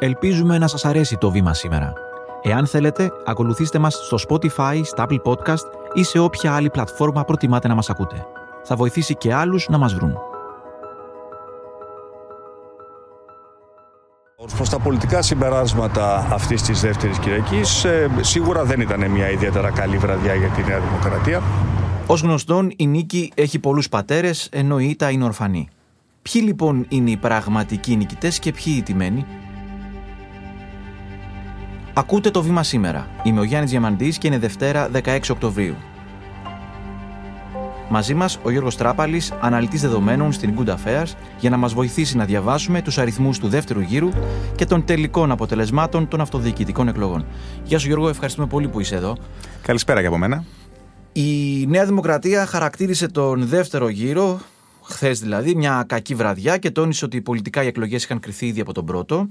Ελπίζουμε να σας αρέσει το βήμα σήμερα. Εάν θέλετε, ακολουθήστε μας στο Spotify, στα Apple Podcast ή σε όποια άλλη πλατφόρμα προτιμάτε να μας ακούτε. Θα βοηθήσει και άλλους να μας βρουν. Ως προς τα πολιτικά συμπεράσματα αυτής της δεύτερης Κυριακής, ε, σίγουρα δεν ήταν μια ιδιαίτερα καλή βραδιά για τη Νέα Δημοκρατία. Ω γνωστόν, η νίκη έχει πολλούς πατέρες, ενώ η ήττα είναι ορφανή. Ποιοι λοιπόν είναι οι πραγματικοί νικητές και ποιοι οι τιμένοι; Ακούτε το βήμα σήμερα. Είμαι ο Γιάννης Διαμαντής και είναι Δευτέρα 16 Οκτωβρίου. Μαζί μας ο Γιώργος Τράπαλης, αναλυτής δεδομένων στην Good Affairs, για να μας βοηθήσει να διαβάσουμε τους αριθμούς του δεύτερου γύρου και των τελικών αποτελεσμάτων των αυτοδιοικητικών εκλογών. Γεια σου Γιώργο, ευχαριστούμε πολύ που είσαι εδώ. Καλησπέρα και από μένα. Η Νέα Δημοκρατία χαρακτήρισε τον δεύτερο γύρο, χθες δηλαδή, μια κακή βραδιά και τόνισε ότι πολιτικά οι εκλογές είχαν κρυθεί ήδη από τον πρώτο.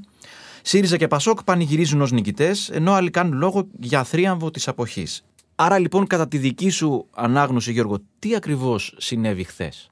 ΣΥΡΙΖΑ και ΠΑΣΟΚ πανηγυρίζουν ως νικητές, ενώ άλλοι κάνουν λόγο για θρίαμβο της αποχής. Άρα λοιπόν, κατά τη δική σου ανάγνωση, Γιώργο, τι ακριβώς συνέβη χθες;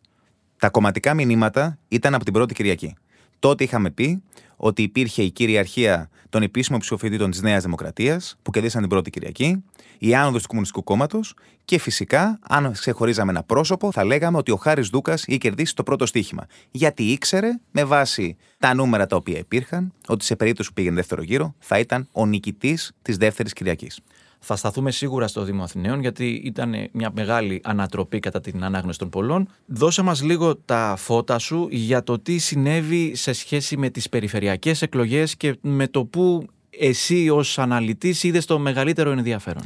Τα κομματικά μηνύματα ήταν από την πρώτη Κυριακή. Τότε είχαμε πει ότι υπήρχε η κυριαρχία των επίσημων ψηφοφορητών της Νέας Δημοκρατίας, που κερδίσαν την πρώτη Κυριακή, η άνοδος του Κομμουνιστικού Κόμματος και φυσικά, αν ξεχωρίζαμε ένα πρόσωπο, θα λέγαμε ότι ο Χάρης Δούκας είχε κερδίσει το πρώτο στοίχημα. Γιατί ήξερε, με βάση τα νούμερα τα οποία υπήρχαν, ότι σε περίπτωση που πήγαινε δεύτερο γύρο, θα ήταν ο νικητής της δεύτερης Κυριακής. Θα σταθούμε σίγουρα στο Δήμο Αθηναίων γιατί ήταν μια μεγάλη ανατροπή κατά την ανάγνωση των πολλών. Δώσε μας λίγο τα φώτα σου για το τι συνέβη σε σχέση με τις περιφερειακές εκλογές και με το που εσύ ως αναλυτής είδες το μεγαλύτερο ενδιαφέρον.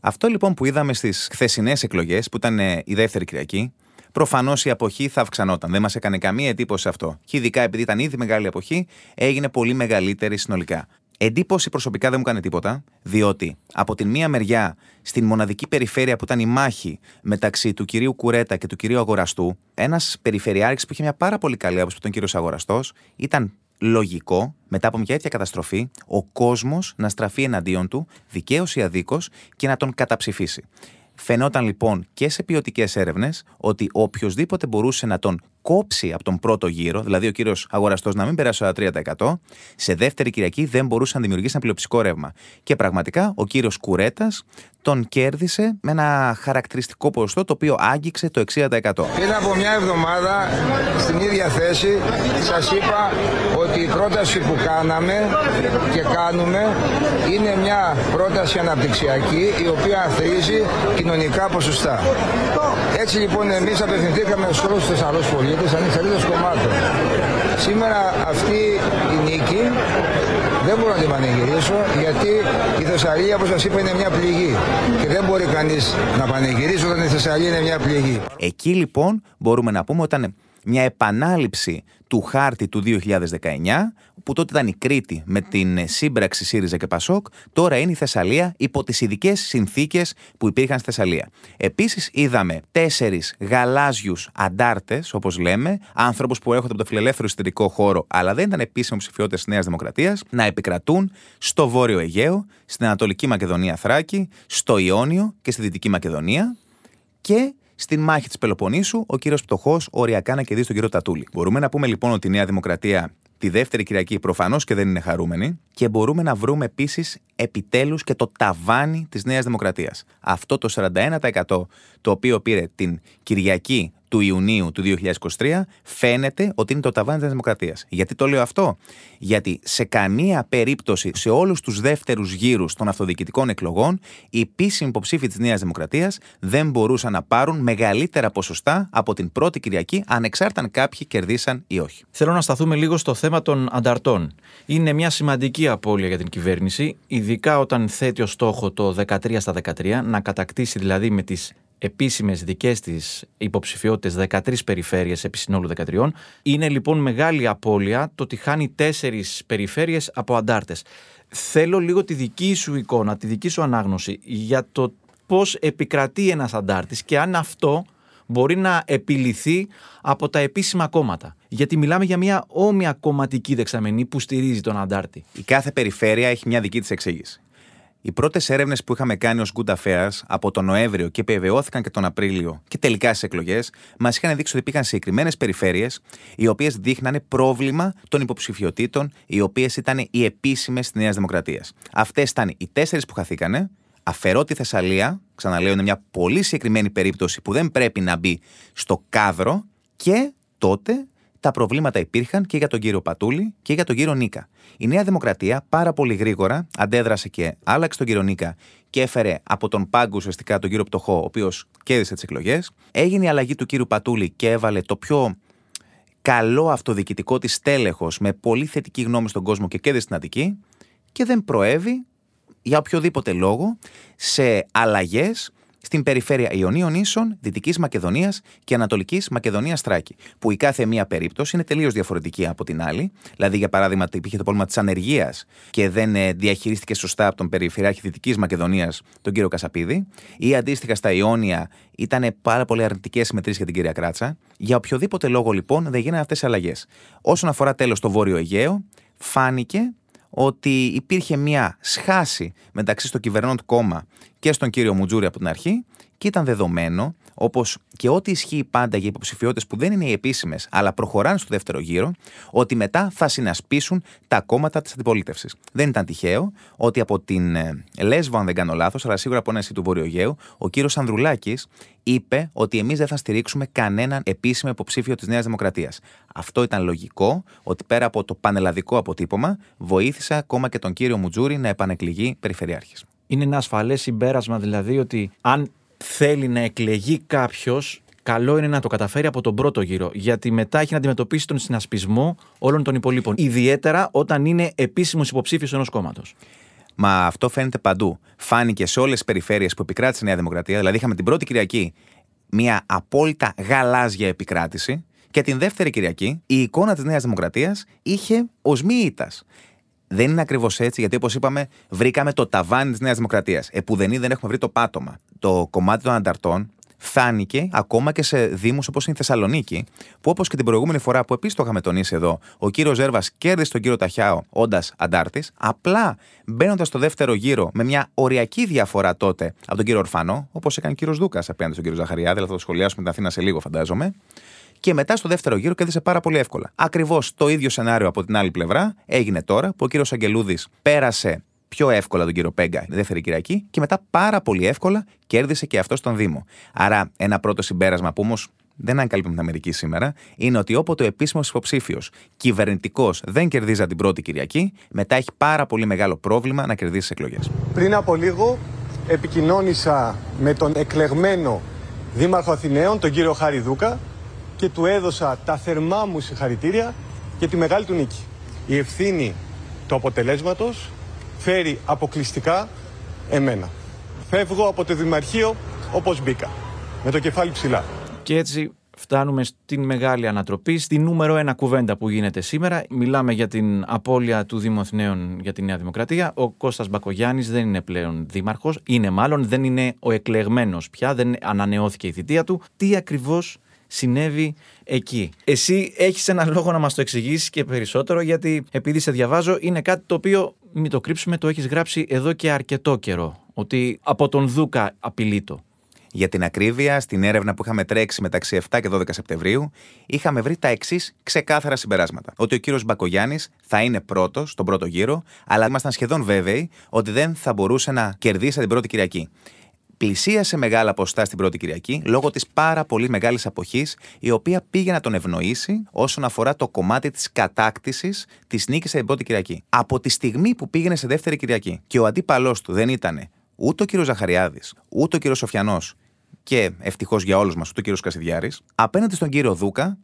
Αυτό λοιπόν που είδαμε στις χθεσινές εκλογές που ήταν η δεύτερη Κυριακή Προφανώς η αποχή θα αυξανόταν. Δεν μας έκανε καμία εντύπωση αυτό. Και ειδικά επειδή ήταν ήδη μεγάλη αποχή, έγινε πολύ μεγαλύτερη συνολικά. Εντύπωση προσωπικά δεν μου έκανε τίποτα, διότι από την μία μεριά, στην μοναδική περιφέρεια που ήταν η μάχη μεταξύ του κυρίου Κουρέτα και του κυρίου Αγοραστού, ένας περιφερειάρχης που είχε μια πάρα πολύ καλή άποψη από τον κύριος Αγοραστός, ήταν λογικό μετά από μια τέτοια καταστροφή ο κόσμος να στραφεί εναντίον του, δικαίως ή αδίκως, και να τον καταψηφίσει. Φαινόταν λοιπόν και σε ποιοτικές έρευνες ότι οποιοδήποτε μπορούσε να τον κόψει από τον πρώτο γύρο, δηλαδή ο κύριος αγοραστός να μην περάσει το 3%, σε δεύτερη Κυριακή δεν μπορούσε να δημιουργήσει ένα πλειοψηφικό ρεύμα. Και πραγματικά ο κύριος Κουρέτας τον κέρδισε με ένα χαρακτηριστικό ποσοστό το οποίο άγγιξε το 60%. Πριν από μια εβδομάδα στην ίδια θέση σας είπα ότι η πρόταση που κάναμε και κάνουμε είναι μια πρόταση αναπτυξιακή η οποία αθροίζει κοινωνικά ποσοστά. Έτσι λοιπόν εμείς απευθυνθήκαμε σε όλους τους Θεσσαλούς πολίτες ανεξαρτήτως κομμάτων. Σήμερα αυτή η νίκη δεν μπορώ να την πανηγυρίσω γιατί η Θεσσαλία όπως σας είπα είναι μια πληγή και δεν μπορεί κανείς να πανηγυρίσει όταν η Θεσσαλία είναι μια πληγή. Εκεί λοιπόν μπορούμε να πούμε ότι ήταν μια επανάληψη του χάρτη του 2019, που τότε ήταν η Κρήτη με την σύμπραξη ΣΥΡΙΖΑ και ΠΑΣΟΚ, τώρα είναι η Θεσσαλία υπό τις ειδικές συνθήκες που υπήρχαν στη Θεσσαλία. Επίσης, είδαμε τέσσερις γαλάζιους αντάρτες, όπως λέμε, άνθρωπου που έρχονται από το φιλελεύθερο ιστορικό χώρο, αλλά δεν ήταν επίσημο ψηφιότητε της Νέας Δημοκρατίας, να επικρατούν στο Βόρειο Αιγαίο, στην Ανατολική Μακεδονία Θράκη, στο Ιόνιο και στη Δυτική Μακεδονία και στην μάχη της Πελοποννήσου, ο κύριος Πτωχός οριακά να κερδίσει τον κύριο Τατούλη. Μπορούμε να πούμε λοιπόν ότι η Νέα Δημοκρατία τη δεύτερη Κυριακή προφανώς και δεν είναι χαρούμενη και μπορούμε να βρούμε επίσης επιτέλους και το ταβάνι της Νέας Δημοκρατίας. Αυτό το 41% το οποίο πήρε την Κυριακή του Ιουνίου του 2023 φαίνεται ότι είναι το ταβάνι της Δημοκρατίας. Γιατί το λέω αυτό; Γιατί σε καμία περίπτωση σε όλους τους δεύτερους γύρους των αυτοδιοικητικών εκλογών οι επίσημοι υποψήφοι της Νέας Δημοκρατίας δεν μπορούσαν να πάρουν μεγαλύτερα ποσοστά από την πρώτη Κυριακή ανεξάρτητα αν κάποιοι κερδίσαν ή όχι. Θέλω να σταθούμε λίγο στο θέμα των ανταρτών. Είναι μια σημαντική απώλεια για την κυβέρνηση, ειδικά όταν θέτει ως στόχο το 13 στα 13, να κατακτήσει δηλαδή με τις επίσημες δικές της υποψηφιότητες 13 περιφέρειες επί συνόλου 13. Είναι λοιπόν μεγάλη απώλεια το ότι χάνει 4 περιφέρειες από αντάρτες. Θέλω λίγο τη δική σου εικόνα, τη δική σου ανάγνωση για το πώς επικρατεί ένας αντάρτης και αν αυτό μπορεί να επιληθεί από τα επίσημα κόμματα. Γιατί μιλάμε για μια όμοια κομματική δεξαμενή που στηρίζει τον αντάρτη. Η κάθε περιφέρεια έχει μια δική της εξήγηση. Οι πρώτες έρευνες που είχαμε κάνει ως Good Affairs από τον Νοέμβριο και επιβεβαιώθηκαν και τον Απρίλιο και τελικά στις εκλογές, μας είχαν δείξει ότι υπήρχαν συγκεκριμένες περιφέρειες οι οποίες δείχνανε πρόβλημα των υποψηφιωτήτων, οι οποίες ήταν οι επίσημες της Νέας Δημοκρατίας. Αυτές ήταν οι τέσσερις που χαθήκανε. Αφαιρώ τη Θεσσαλία, ξαναλέω, είναι μια πολύ συγκεκριμένη περίπτωση που δεν πρέπει να μπει στο κάδρο και τότε τα προβλήματα υπήρχαν και για τον κύριο Πατούλη και για τον κύριο Νίκα. Η Νέα Δημοκρατία πάρα πολύ γρήγορα αντέδρασε και άλλαξε τον κύριο Νίκα και έφερε από τον πάγκο ουσιαστικά τον κύριο Πτωχό, ο οποίος κέρδισε τις εκλογές. Έγινε η αλλαγή του κύριου Πατούλη και έβαλε το πιο καλό αυτοδιοικητικό της τέλεχο με πολύ θετική γνώμη στον κόσμο και κέρδισε την Αττική. Και δεν προέβη για οποιοδήποτε λόγο σε αλλαγές στην περιφέρεια Ιωνίων Ίσων, Δυτικής Μακεδονίας και Ανατολικής Μακεδονίας Τράκη. Που η κάθε μία περίπτωση είναι τελείως διαφορετική από την άλλη. Δηλαδή, για παράδειγμα, υπήρχε το πρόβλημα της ανεργίας και δεν ε, διαχειρίστηκε σωστά από τον Περιφερειάρχη Δυτικής Μακεδονίας, τον κύριο Κασαπίδη. Ή αντίστοιχα στα Ιόνια ήταν πάρα πολύ αρνητικές συμμετρήσει για την κυρία Κράτσα. Για οποιοδήποτε λόγο λοιπόν δεν γίνανε αυτές οι αλλαγές. Όσον αφορά τέλος το Βόρειο Αιγαίο, φάνηκε ότι υπήρχε μια σχάση μεταξύ στο κυβερνών κόμμα και στον κύριο Μουτζούρη από την αρχή και ήταν δεδομένο, όπως και ό,τι ισχύει πάντα για υποψηφιότητες που δεν είναι οι επίσημες, αλλά προχωράνε στο δεύτερο γύρο, ότι μετά θα συνασπίσουν τα κόμματα της αντιπολίτευσης. Δεν ήταν τυχαίο ότι από την ε, Λέσβο, αν δεν κάνω λάθος, αλλά σίγουρα από ένα του Βορειογαίου, ο κύριος Ανδρουλάκης είπε ότι εμείς δεν θα στηρίξουμε κανέναν επίσημο υποψήφιο της Νέας Δημοκρατίας. Αυτό ήταν λογικό, ότι πέρα από το πανελλαδικό αποτύπωμα, βοήθησε ακόμα και τον κύριο Μουτζούρη να επανεκλεγεί περιφερειάρχης. Είναι ένα ασφαλές συμπέρασμα δηλαδή ότι αν θέλει να εκλεγεί κάποιος, καλό είναι να το καταφέρει από τον πρώτο γύρο. Γιατί μετά έχει να αντιμετωπίσει τον συνασπισμό όλων των υπολείπων. Ιδιαίτερα όταν είναι επίσημος υποψήφιος ενός κόμματος. Μα αυτό φαίνεται παντού. Φάνηκε σε όλες τις περιφέρειες που επικράτησε η Νέα Δημοκρατία. Δηλαδή, είχαμε την πρώτη Κυριακή μια απόλυτα γαλάζια επικράτηση. Και την δεύτερη Κυριακή η εικόνα της Νέας Δημοκρατίας είχε ως μη δεν είναι ακριβώς έτσι, γιατί όπως είπαμε, βρήκαμε το ταβάνι της Νέας Δημοκρατίας. Επουδενή δεν έχουμε βρει το πάτωμα. Το κομμάτι των ανταρτών φάνηκε ακόμα και σε Δήμους όπως είναι η Θεσσαλονίκη, που όπως και την προηγούμενη φορά που επίσης το είχαμε τονίσει εδώ, ο κύριος Ζέρβας κέρδισε τον κύριο Ταχιάο όντας αντάρτης, απλά μπαίνοντας στο δεύτερο γύρο με μια οριακή διαφορά τότε από τον κύριο Ορφανό, όπως έκανε ο κύριος Δούκας απέναντι στον κύριο Ζαχαριάδη, αλλά θα το σχολιάσουμε την Αθήνα σε λίγο, φαντάζομαι και μετά στο δεύτερο γύρο κέρδισε πάρα πολύ εύκολα. Ακριβώς το ίδιο σενάριο από την άλλη πλευρά έγινε τώρα που ο κύριος Αγγελούδης πέρασε πιο εύκολα τον κύριο Πέγκα, τη δεύτερη Κυριακή, και μετά πάρα πολύ εύκολα κέρδισε και αυτό στον Δήμο. Άρα, ένα πρώτο συμπέρασμα που όμως δεν ανακαλύπτουμε την Αμερική σήμερα, είναι ότι όποτε ο επίσημος υποψήφιος κυβερνητικός δεν κερδίζει την πρώτη Κυριακή, μετά έχει πάρα πολύ μεγάλο πρόβλημα να κερδίσει εκλογές. Πριν από λίγο επικοινώνησα με τον εκλεγμένο Δήμαρχο Αθηναίων, τον κύριο Χάρη Δούκα, και του έδωσα τα θερμά μου συγχαρητήρια για τη μεγάλη του νίκη. Η ευθύνη του αποτελέσματος φέρει αποκλειστικά εμένα. Φεύγω από το Δημαρχείο όπως μπήκα, με το κεφάλι ψηλά. Και έτσι φτάνουμε στην μεγάλη ανατροπή, στη νούμερο ένα κουβέντα που γίνεται σήμερα. Μιλάμε για την απώλεια του Δήμου Αθηναίων για τη Νέα Δημοκρατία. Ο Κώστας Μπακογιάννης δεν είναι πλέον δήμαρχος, είναι μάλλον, δεν είναι ο εκλεγμένος πια, δεν ανανεώθηκε η θητεία του. Τι ακριβώς συνέβη εκεί. Εσύ έχεις ένα λόγο να μας το εξηγήσεις και περισσότερο, γιατί επειδή σε διαβάζω, είναι κάτι το οποίο, μην το κρύψουμε, το έχεις γράψει εδώ και αρκετό καιρό. Ότι από τον Δούκα απειλείτο. Για την ακρίβεια, στην έρευνα που είχαμε τρέξει μεταξύ 7 και 12 Σεπτεμβρίου, είχαμε βρει τα εξής ξεκάθαρα συμπεράσματα. Ότι ο κύριος Μπακογιάννης θα είναι πρώτος στον πρώτο γύρο, αλλά ήμασταν σχεδόν βέβαιοι ότι δεν θα μπορούσε να κερδίσει την πρώτη Κυριακή πλησίασε μεγάλα ποστά στην πρώτη Κυριακή λόγω της πάρα πολύ μεγάλης αποχής, η οποία πήγε να τον ευνοήσει όσον αφορά το κομμάτι της κατάκτησης της νίκης στην πρώτη Κυριακή. Από τη στιγμή που πήγαινε σε δεύτερη Κυριακή και ο αντίπαλός του δεν ήταν ούτε ο κύριος Ζαχαριάδης, ούτε ο κύριος Σοφιανός και ευτυχώς για όλους μας ούτε ο κύριος Κασιδιάρης, απέναντι στον κύριο Δούκα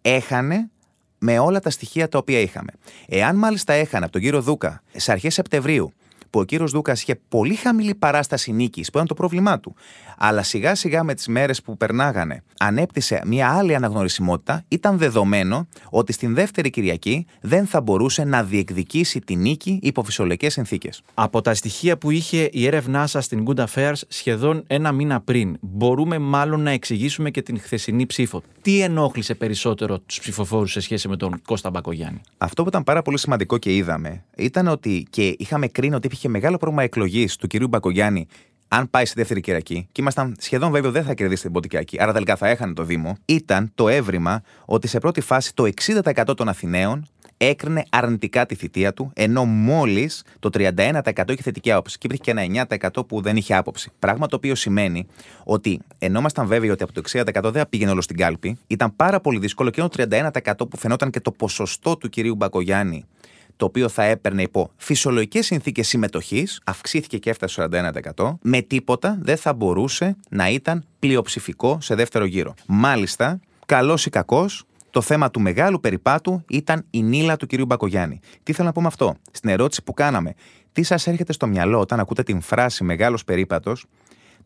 έχανε με όλα τα στοιχεία τα οποία είχαμε. Εάν μάλιστα έχανε από τον κύριο Δούκα σε αρχές Σεπτεμβρίου που ο κύριος Δούκας είχε πολύ χαμηλή παράσταση νίκης, που ήταν το πρόβλημά του. Αλλά σιγά σιγά με τις μέρες που περνάγανε, ανέπτυσε μια άλλη αναγνωρισιμότητα, ήταν δεδομένο ότι στην δεύτερη Κυριακή δεν θα μπορούσε να διεκδικήσει τη νίκη υπό φυσιολογικές συνθήκες. Από τα στοιχεία που είχε η έρευνά σας στην Good Affairs σχεδόν ένα μήνα πριν, μπορούμε μάλλον να εξηγήσουμε και την χθεσινή ψήφο. Τι ενόχλησε περισσότερο τους ψηφοφόρους σε σχέση με τον Κώστα Μπακογιάννη; Αυτό που ήταν πάρα πολύ σημαντικό και είδαμε ήταν ότι και είχαμε κρίνει ότι υπήρχε μεγάλο πρόβλημα εκλογής του κυρίου Μπακογιάννη αν πάει στη δεύτερη Κυριακή, και ήμασταν σχεδόν βέβαιο δεν θα κερδίσει την πρώτη Κυριακή, άρα τελικά θα έχανε το Δήμο, ήταν το έβριμα ότι σε πρώτη φάση το 60% των Αθηναίων έκρινε αρνητικά τη θητεία του, ενώ μόλις το 31% είχε θετική άποψη. Και υπήρχε και ένα 9% που δεν είχε άποψη. Πράγμα το οποίο σημαίνει ότι ενώ ήμασταν βέβαιοι ότι από το 60% δεν θα πήγαινε όλο στην κάλπη, ήταν πάρα πολύ δύσκολο και το 31% που φαινόταν και το ποσοστό του κυρίου Μπακογιάννη το οποίο θα έπαιρνε υπό φυσιολογικές συνθήκες συμμετοχής, αυξήθηκε και έφτασε στο 41%, με τίποτα δεν θα μπορούσε να ήταν πλειοψηφικό σε δεύτερο γύρο. Μάλιστα, καλός ή κακός, το θέμα του μεγάλου περιπάτου ήταν η νύλα του κυρίου Μπακογιάννη. Τι θέλω να πω με αυτό; Στην ερώτηση που κάναμε, τι σας έρχεται στο μυαλό όταν ακούτε την φράση μεγάλος περίπατο,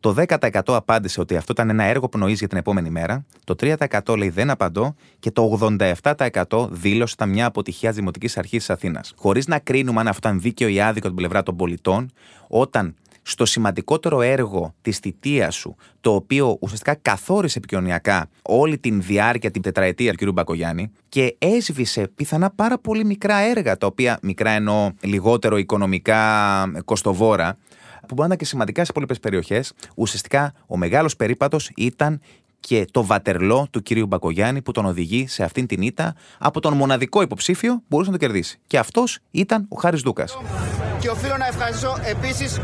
το 10% απάντησε ότι αυτό ήταν ένα έργο πνοής για την επόμενη μέρα. Το 3% λέει δεν απαντώ. Και το 87% δήλωσε ήταν μια αποτυχία τη Δημοτικής Αρχής της Αθήνας. Χωρίς να κρίνουμε αν αυτό ήταν δίκαιο ή άδικο την πλευρά των πολιτών, όταν στο σημαντικότερο έργο της θητείας σου, το οποίο ουσιαστικά καθόρισε επικοινωνιακά όλη την διάρκεια, την τετραετία του κ. Μπακογιάννη και έσβησε πιθανά πάρα πολύ μικρά έργα, τα οποία μικρά εννοώ λιγότερο οικονομικά κοστοβόρα, που μπορεί να είναι και σημαντικά σε υπόλοιπες περιοχές. Ουσιαστικά ο μεγάλος περίπατος ήταν και το βατερλό του κυρίου Μπακογιάννη που τον οδηγεί σε αυτήν την ήττα από τον μοναδικό υποψήφιο που μπορούσε να το κερδίσει. Και αυτός ήταν ο Χάρης Δούκας. Και οφείλω να ευχαριστήσω επίσης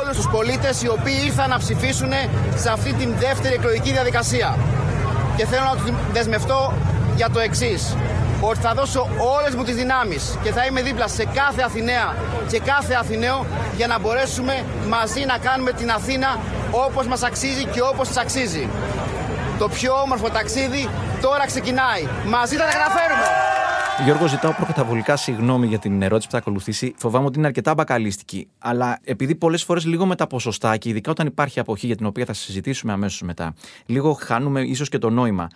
όλους τους πολίτες οι οποίοι ήρθαν να ψηφίσουν σε αυτή την δεύτερη εκλογική διαδικασία. Και θέλω να δεσμευτώ για το εξής ότι θα δώσω όλες μου τις δυνάμεις και θα είμαι δίπλα σε κάθε Αθηναία και κάθε Αθηναίο για να μπορέσουμε μαζί να κάνουμε την Αθήνα όπως μας αξίζει και όπως της αξίζει. Το πιο όμορφο ταξίδι τώρα ξεκινάει. Μαζί θα τα καταφέρουμε. Γιώργο, ζητάω προκαταβολικά συγγνώμη για την ερώτηση που θα ακολουθήσει. Φοβάμαι ότι είναι αρκετά μπακαλίστικη. Αλλά επειδή πολλές φορές λίγο με τα ποσοστά και ειδικά όταν υπάρχει αποχή για την οποία θα συζητήσουμε αμέσως μετά, λίγο χάνουμε ίσως και το νόημα.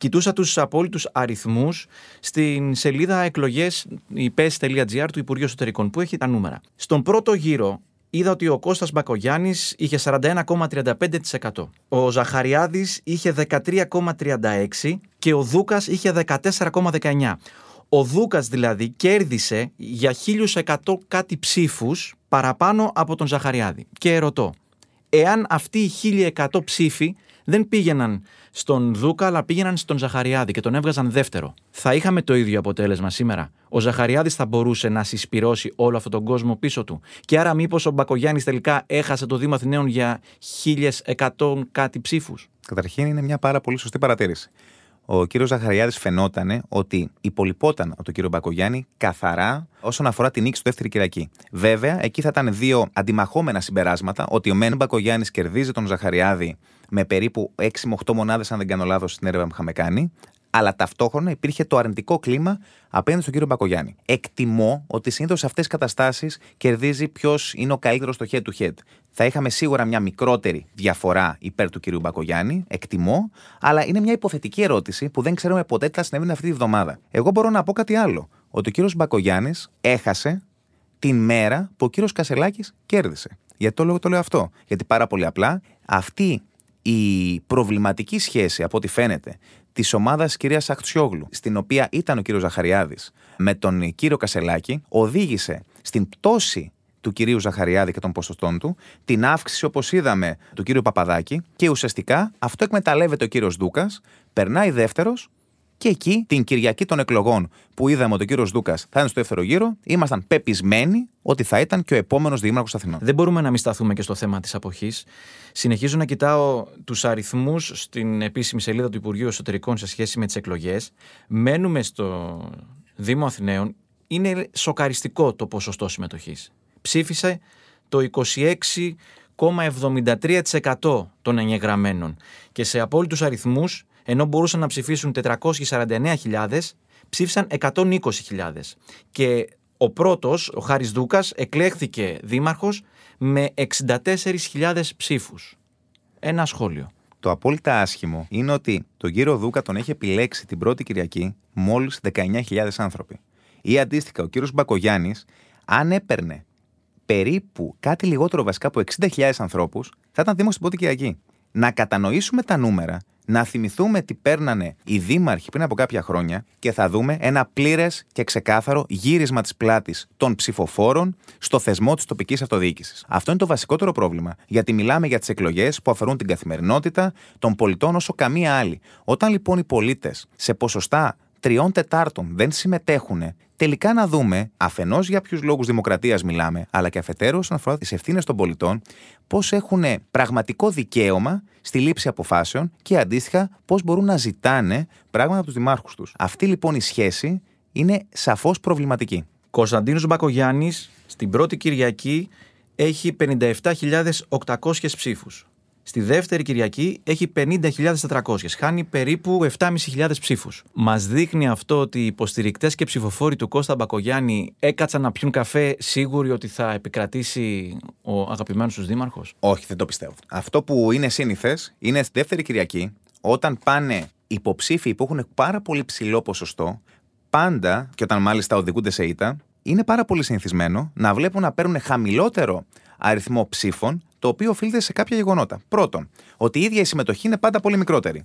Κοιτούσα τους απόλυτους αριθμούς στην σελίδα εκλογές ipes.gr του Υπουργείου Εσωτερικών που έχει τα νούμερα. Στον πρώτο γύρο είδα ότι ο Κώστας Μπακογιάννης είχε 41,35%. Ο Ζαχαριάδης είχε 13,36% και ο Δούκας είχε 14,19%. Ο Δούκας δηλαδή κέρδισε για 1100 κάτι ψήφους παραπάνω από τον Ζαχαριάδη. Και ρωτώ, εάν αυτοί οι 1100 ψήφοι δεν πήγαιναν στον Δούκα, αλλά πήγαιναν στον Ζαχαριάδη και τον έβγαζαν δεύτερο. Θα είχαμε το ίδιο αποτέλεσμα σήμερα. Ο Ζαχαριάδης θα μπορούσε να συσπυρώσει όλο αυτόν τον κόσμο πίσω του. Και άρα, μήπως ο Μπακογιάννης τελικά έχασε το Δήμο Αθηναίων για 1100 κάτι ψήφους; Καταρχήν, είναι μια πάρα πολύ σωστή παρατήρηση. Ο κύριος Ζαχαριάδης φαινόταν ότι υπολοιπόταν από τον κύριο Μπακογιάννη καθαρά όσον αφορά την νίκη του δεύτερη Κυριακή. Βέβαια, εκεί θα ήταν δύο αντιμαχόμενα συμπεράσματα, ότι ο Μεν Μπακογιάννης κερδίζει τον Ζαχαριάδη με περίπου 6 με 8 μονάδες, αν δεν κάνω λάθος, στην έρευνα που είχαμε κάνει. Αλλά ταυτόχρονα υπήρχε το αρνητικό κλίμα απέναντι στον κύριο Μπακογιάννη. Εκτιμώ ότι συνήθως σε αυτές τις καταστάσεις κερδίζει ποιος είναι ο καλύτερος στο head to head. Θα είχαμε σίγουρα μια μικρότερη διαφορά υπέρ του κυρίου Μπακογιάννη, εκτιμώ, αλλά είναι μια υποθετική ερώτηση που δεν ξέρουμε ποτέ τι θα συνέβαινε αυτή τη βδομάδα. Εγώ μπορώ να πω κάτι άλλο. Ότι ο κύριος Μπακογιάννης έχασε την μέρα που ο κύριος Κασελάκης κέρδισε. Γιατί το λέω, το λέω αυτό. Γιατί πάρα πολύ απλά αυτή η προβληματική σχέση, από ό,τι φαίνεται, της ομάδας κυρίας Αχτσιόγλου, στην οποία ήταν ο κύριος Ζαχαριάδης με τον κύριο Κασελάκη, οδήγησε στην πτώση του κυρίου Ζαχαριάδη και των ποσοστών του, την αύξηση, όπως είδαμε, του κύριου Παπαδάκη και ουσιαστικά αυτό εκμεταλλεύεται ο κύριος Δούκας, περνάει δεύτερος και εκεί, την Κυριακή των εκλογών, που είδαμε ότι ο κύριος Δούκας θα είναι στο δεύτερο γύρο, ήμασταν πεπισμένοι ότι θα ήταν και ο επόμενος Δήμαρχος Αθηνών. Δεν μπορούμε να μην σταθούμε και στο θέμα της αποχής. Συνεχίζω να κοιτάω τους αριθμούς στην επίσημη σελίδα του Υπουργείου Εσωτερικών σε σχέση με τις εκλογές. Μένουμε στο Δήμο Αθηναίων. Είναι σοκαριστικό το ποσοστό συμμετοχής. Ψήφισε το 26,73% των εγγεγραμμένων και σε απόλυτους αριθμούς ενώ μπορούσαν να ψηφίσουν 449.000, ψήφισαν 120.000. Και ο πρώτος, ο Χάρης Δούκας, εκλέχθηκε δήμαρχος με 64.000 ψήφους. Ένα σχόλιο. Το απόλυτα άσχημο είναι ότι τον κύριο Δούκα τον έχει επιλέξει την πρώτη Κυριακή μόλις 19.000 άνθρωποι. Ή αντίστοιχα, ο κύριος Μπακογιάννης, αν έπαιρνε περίπου κάτι λιγότερο βασικά από 60.000 ανθρώπους, θα ήταν δήμος την πρώτη Κυριακή. Να κατανοήσουμε τα νούμερα, να θυμηθούμε τι παίρνανε οι δήμαρχοι πριν από κάποια χρόνια και θα δούμε ένα πλήρες και ξεκάθαρο γύρισμα της πλάτης των ψηφοφόρων στο θεσμό της τοπικής αυτοδιοίκησης. Αυτό είναι το βασικότερο πρόβλημα. Γιατί μιλάμε για τις εκλογές που αφορούν την καθημερινότητα των πολιτών όσο καμία άλλη. Όταν λοιπόν οι πολίτες σε ποσοστά τριών τετάρτων δεν συμμετέχουν, τελικά να δούμε αφενός για ποιους λόγους δημοκρατίας μιλάμε, αλλά και αφετέρου όσον αφορά τις ευθύνες των πολιτών, πώς έχουν πραγματικό δικαίωμα στη λήψη αποφάσεων και αντίστοιχα πώς μπορούν να ζητάνε πράγματα από τους δημάρχους τους. Αυτή λοιπόν η σχέση είναι σαφώς προβληματική. Κωνσταντίνος Μπακογιάννης στην πρώτη Κυριακή έχει 57.800 ψήφους. Στη δεύτερη Κυριακή έχει 50.400. Χάνει περίπου 7.500 ψήφους. Μας δείχνει αυτό ότι οι υποστηρικτές και ψηφοφόροι του Κώστα Μπακογιάννη έκατσαν να πιούν καφέ σίγουροι ότι θα επικρατήσει ο αγαπημένος τους δήμαρχος; Όχι, δεν το πιστεύω. Αυτό που είναι σύνηθες είναι στη δεύτερη Κυριακή, όταν πάνε υποψήφοι που έχουν πάρα πολύ ψηλό ποσοστό, πάντα και όταν μάλιστα οδηγούνται σε ήττα, είναι πάρα πολύ συνηθισμένο να βλέπουν να παίρνουν χαμηλότερο αριθμό ψήφων, το οποίο οφείλεται σε κάποια γεγονότα. Πρώτον, ότι η ίδια η συμμετοχή είναι πάντα πολύ μικρότερη.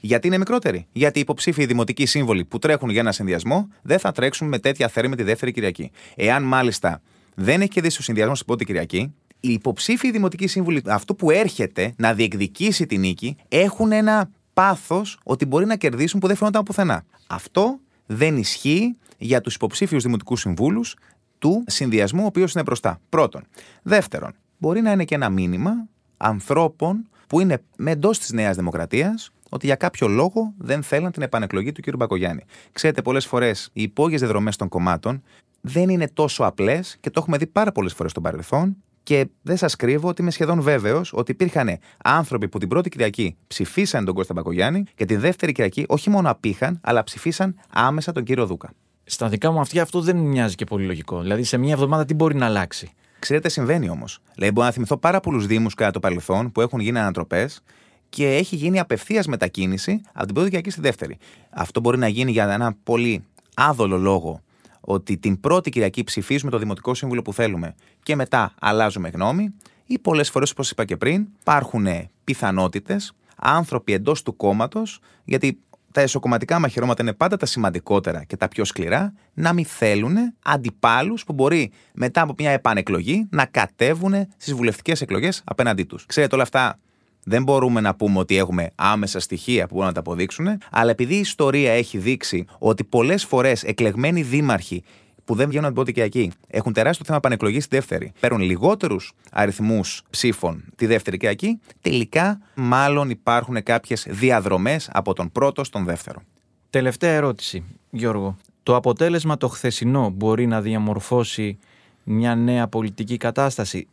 Γιατί είναι μικρότερη; Γιατί οι υποψήφοι δημοτικοί σύμβολοι που τρέχουν για ένα συνδυασμό δεν θα τρέξουν με τέτοια θέρμη τη δεύτερη Κυριακή. Εάν μάλιστα δεν έχει κερδίσει ο συνδυασμός στην πρώτη Κυριακή, οι υποψήφοι δημοτικοί σύμβολοι, αυτό που έρχεται να διεκδικήσει την νίκη, έχουν ένα πάθος ότι μπορεί να κερδίσουν που δεν φαίνονταν πουθενά. Αυτό δεν ισχύει για τους υποψήφιους δημοτικούς συμβούλους του συνδυασμού ο οποίος είναι μπροστά. Πρώτον. Δεύτερον, μπορεί να είναι και ένα μήνυμα ανθρώπων που είναι με εντός της Νέας Δημοκρατίας ότι για κάποιο λόγο δεν θέλουν την επανεκλογή του κ. Μπακογιάννη. Ξέρετε, πολλές φορές οι υπόγειες δεδρομέ των κομμάτων δεν είναι τόσο απλές και το έχουμε δει πάρα πολλές φορές στο παρελθόν. Και δεν σας κρύβω ότι είμαι σχεδόν βέβαιος ότι υπήρχαν άνθρωποι που την πρώτη Κυριακή ψηφίσαν τον Κώστα Μπακογιάννη και τη δεύτερη Κυριακή όχι μόνο απήχαν, αλλά ψηφίσαν άμεσα τον κύριο Δούκα. Στα δικά μου αυτιά αυτό δεν μοιάζει και πολύ λογικό. Δηλαδή σε μια εβδομάδα τι μπορεί να αλλάξει; Ξέρετε, συμβαίνει όμως. Δηλαδή, μπορώ να θυμηθώ πάρα πολλούς Δήμους κατά το παρελθόν που έχουν γίνει ανατροπές και έχει γίνει απευθείας μετακίνηση από την πρώτη Κυριακή στη δεύτερη. Αυτό μπορεί να γίνει για ένα πολύ άδολο λόγο ότι την πρώτη Κυριακή ψηφίζουμε το Δημοτικό Σύμβουλο που θέλουμε και μετά αλλάζουμε γνώμη, ή πολλές φορές, όπως είπα και πριν, υπάρχουν πιθανότητες άνθρωποι εντός του κόμματος, γιατί τα εσωκομματικά μαχαιρώματα είναι πάντα τα σημαντικότερα και τα πιο σκληρά, να μην θέλουν αντιπάλους που μπορεί μετά από μια επανεκλογή να κατέβουν στις βουλευτικές εκλογές απέναντί τους. Ξέρετε, όλα αυτά δεν μπορούμε να πούμε ότι έχουμε άμεσα στοιχεία που μπορούν να τα αποδείξουν, αλλά επειδή η ιστορία έχει δείξει ότι πολλές φορές εκλεγμένοι δήμαρχοι που δεν βγαίνουν από την πρώτη Κυριακή έχουν τεράστιο θέμα επανεκλογή στη δεύτερη, παίρνουν λιγότερους αριθμούς ψήφων τη δεύτερη Κυριακή, τελικά μάλλον υπάρχουν κάποιες διαδρομές από τον πρώτο στον δεύτερο. Τελευταία ερώτηση, Γιώργο. Το αποτέλεσμα το χθεσινό μπορεί να διαμορφώσει μια νέα πολιτική κατάσταση;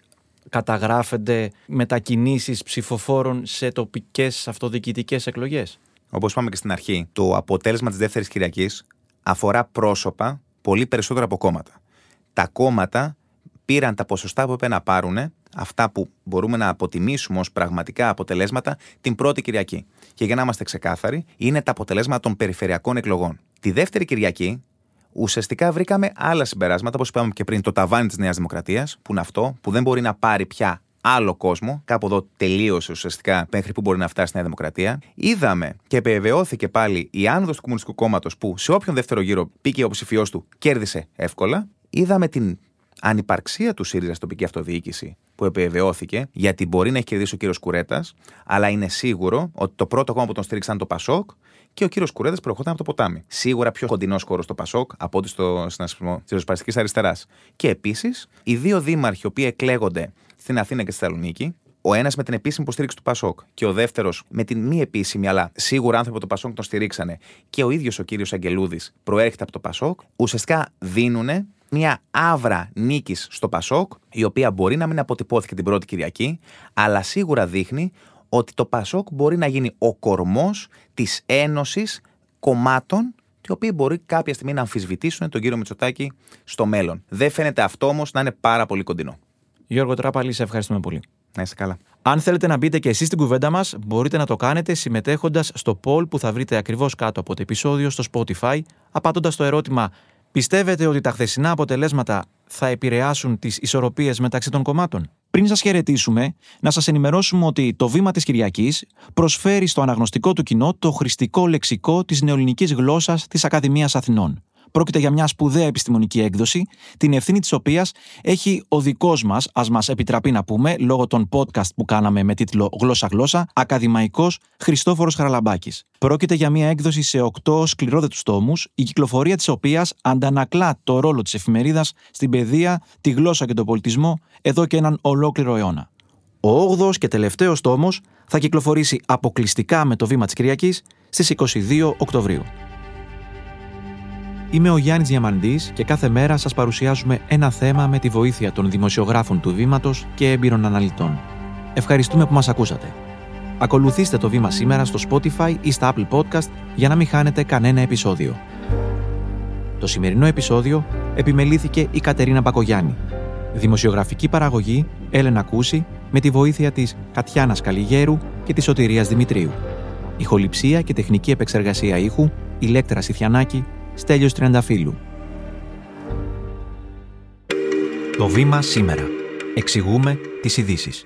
Καταγράφονται μετακινήσεις ψηφοφόρων σε τοπικές αυτοδιοικητικές εκλογές; Όπως είπαμε και στην αρχή, το αποτέλεσμα της δεύτερης Κυριακής αφορά πρόσωπα πολύ περισσότερο από κόμματα. Τα κόμματα πήραν τα ποσοστά που έπρεπε να πάρουν, αυτά που μπορούμε να αποτιμήσουμε ως πραγματικά αποτελέσματα, την πρώτη Κυριακή. Και για να είμαστε ξεκάθαροι, είναι τα αποτελέσματα των περιφερειακών εκλογών. Τη δεύτερη Κυριακή, ουσιαστικά βρήκαμε άλλα συμπεράσματα, όπως είπαμε και πριν, το ταβάνι της Νέας Δημοκρατίας, που είναι αυτό, που δεν μπορεί να πάρει πια άλλο κόσμο. Κάπου εδώ τελείωσε ουσιαστικά μέχρι που μπορεί να φτάσει η Νέα Δημοκρατία. Είδαμε και επιβεβαιώθηκε πάλι η άνοδος του Κομμουνιστικού Κόμματος που σε όποιον δεύτερο γύρο πήκε ο ψηφιός του κέρδισε εύκολα. Είδαμε την ανυπαρξία του ΣΥΡΙΖΑ στην τοπική αυτοδιοίκηση που επιβεβαιώθηκε, γιατί μπορεί να έχει κερδίσει ο κύριος Κουρέτας, αλλά είναι σίγουρο ότι το πρώτο κόμμα που τον στήριξαν το Πασόκ και ο κύριος Κουρέτα προερχόταν από το ποτάμι. Σίγουρα πιο κοντινό χώρο στο Πασόκ από ότι στο συνασπισμό της Ριζοσπαστική Αριστεράς. Και επίσης, οι δύο δήμαρχοι οι οποίοι εκλέγονται στην Αθήνα και στη Θεσσαλονίκη. Ο ένας με την επίσημη υποστήριξη του Πασόκ και ο δεύτερος με την μη επίσημη, αλλά σίγουρα άνθρωποι του Πασόκ τον στηρίξανε και ο ίδιος ο κύριος Αγγελούδης προέρχεται από το Πασόκ, ουσιαστικά δίνουν μια άβρα νίκης στο Πασόκ, η οποία μπορεί να μην αποτυπώθηκε την πρώτη Κυριακή, αλλά σίγουρα δείχνει ότι το Πασόκ μπορεί να γίνει ο κορμός της ένωσης κομμάτων οι οποίοι μπορεί κάποια στιγμή να αμφισβητήσουν τον κύριο Μητσοτάκη στο μέλλον. Δεν φαίνεται αυτό όμως να είναι πάρα πολύ κοντινό. Γιώργο Τράπαλη, σε ευχαριστούμε πολύ. Να είστε καλά. Αν θέλετε να μπείτε και εσείς στην κουβέντα μας, μπορείτε να το κάνετε συμμετέχοντας στο poll που θα βρείτε ακριβώς κάτω από το επεισόδιο στο Spotify, απαντώντας το ερώτημα «Πιστεύετε ότι τα χθεσινά αποτελέσματα θα επηρεάσουν τις ισορροπίες μεταξύ των κομμάτων» Πριν σας χαιρετήσουμε, να σας ενημερώσουμε ότι το Βήμα της Κυριακής προσφέρει στο αναγνωστικό του κοινό το χρηστικό λεξικό της νεοελληνικής γλώσσας της Ακαδημίας Αθηνών. Πρόκειται για μια σπουδαία επιστημονική έκδοση, την ευθύνη της οποίας έχει ο δικός μας, ας μας επιτραπεί να πούμε, λόγω των podcast που κάναμε με τίτλο Γλώσσα-Γλώσσα, ακαδημαϊκός Χριστόφορος Χαραλαμπάκης. Πρόκειται για μια έκδοση σε οκτώ σκληρόδετους τόμους, η κυκλοφορία της οποίας αντανακλά το ρόλο της εφημερίδας στην παιδεία, τη γλώσσα και τον πολιτισμό εδώ και έναν ολόκληρο αιώνα. Ο 8ο και τελευταίος τόμος θα κυκλοφορήσει αποκλειστικά με το βήμα της Κυριακής στις 22 Οκτωβρίου. Είμαι ο Γιάννης Διαμαντής και κάθε μέρα σας παρουσιάζουμε ένα θέμα με τη βοήθεια των δημοσιογράφων του Βήματος και έμπειρων αναλυτών. Ευχαριστούμε που μας ακούσατε. Ακολουθήστε το Βήμα σήμερα στο Spotify ή στα Apple Podcast για να μην χάνετε κανένα επεισόδιο. Το σημερινό επεισόδιο επιμελήθηκε η Κατερίνα Μπακογιάννη. Δημοσιογραφική παραγωγή Έλενα Κούση με τη βοήθεια της Κατιάνας Καλιγέρου και της Σωτηρίας Δημητρίου. Ηχοληψία και τεχνική επεξεργασία ήχου Ηλέκτρα Σιθιανάκη Στέλιος Τριανταφύλου. Το βήμα σήμερα. Εξηγούμε τις ειδήσεις.